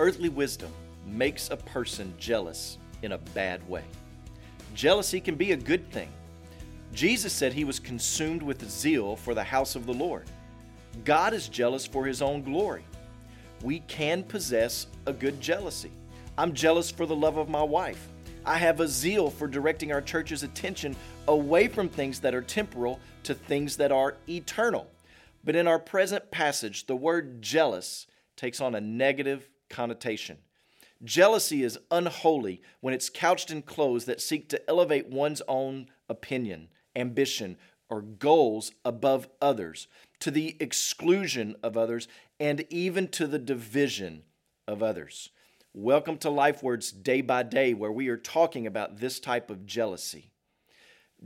Earthly wisdom makes a person jealous in a bad way. Jealousy can be a good thing. Jesus said he was consumed with zeal for the house of the Lord. God is jealous for his own glory. We can possess a good jealousy. I'm jealous for the love of my wife. I have a zeal for directing our church's attention away from things that are temporal to things that are eternal. But in our present passage, the word jealous takes on a negative connotation. Jealousy is unholy when it's couched in clothes that seek to elevate one's own opinion, ambition, or goals above others, to the exclusion of others, and even to the division of others. Welcome to LifeWords Day by Day, where we are talking about this type of jealousy.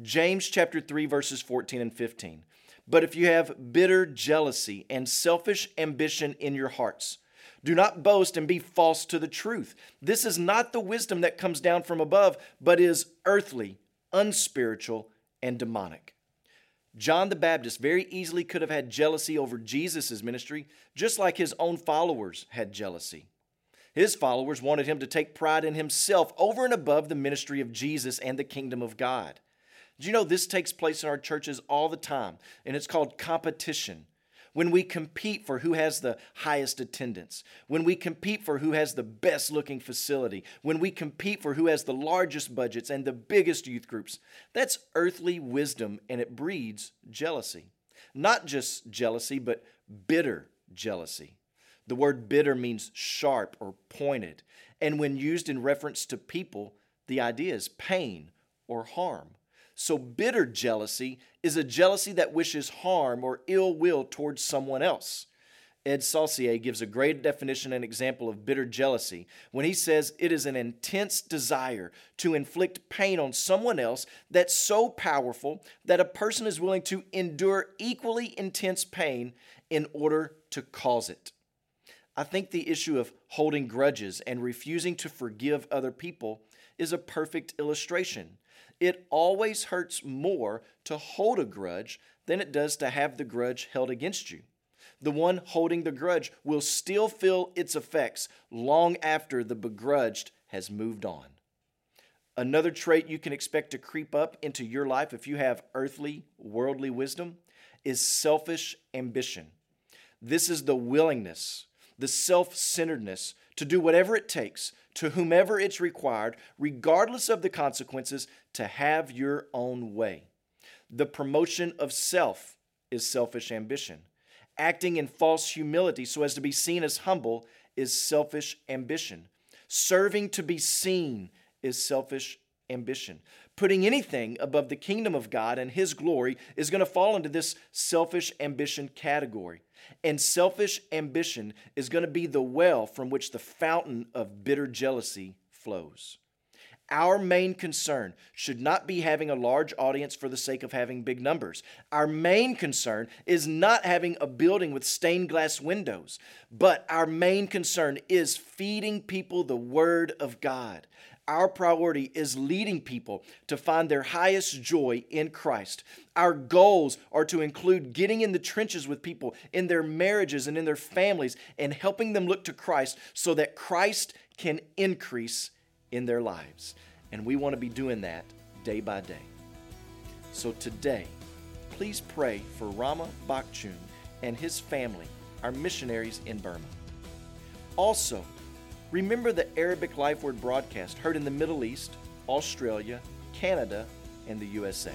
James chapter 3, verses 14 and 15. But if you have bitter jealousy and selfish ambition in your hearts, do not boast and be false to the truth. This is not the wisdom that comes down from above, but is earthly, unspiritual, and demonic. John the Baptist very easily could have had jealousy over Jesus' ministry, just like his own followers had jealousy. His followers wanted him to take pride in himself over and above the ministry of Jesus and the kingdom of God. Do you know this takes place in our churches all the time, and it's called competition when we compete for who has the highest attendance, when we compete for who has the best looking facility, when we compete for who has the largest budgets and the biggest youth groups. That's earthly wisdom and it breeds jealousy. Not just jealousy, but bitter jealousy. The word bitter means sharp or pointed, and when used in reference to people, the idea is pain or harm. So, bitter jealousy is a jealousy that wishes harm or ill will towards someone else. Ed Saucier gives a great definition and example of bitter jealousy when he says it is an intense desire to inflict pain on someone else that's so powerful that a person is willing to endure equally intense pain in order to cause it. I think the issue of holding grudges and refusing to forgive other people is a perfect illustration. It always hurts more to hold a grudge than it does to have the grudge held against you. The one holding the grudge will still feel its effects long after the begrudged has moved on. Another trait you can expect to creep up into your life if you have earthly, worldly wisdom is selfish ambition. This is the willingness, the self centeredness to do whatever it takes to whomever it's required, regardless of the consequences, to have your own way. The promotion of self is selfish ambition. Acting in false humility so as to be seen as humble is selfish ambition. Serving to be seen is selfish ambition. Putting anything above the kingdom of God and His glory is going to fall into this selfish ambition category. And selfish ambition is going to be the well from which the fountain of bitter jealousy flows. Our main concern should not be having a large audience for the sake of having big numbers. Our main concern is not having a building with stained glass windows, but our main concern is feeding people the Word of God. Our priority is leading people to find their highest joy in Christ. Our goals are to include getting in the trenches with people in their marriages and in their families and helping them look to Christ so that Christ can increase in their lives. And we want to be doing that day by day. So today, please pray for Rama Bakchun and his family, our missionaries in Burma. Also, Remember the Arabic Life Word broadcast heard in the Middle East, Australia, Canada, and the USA.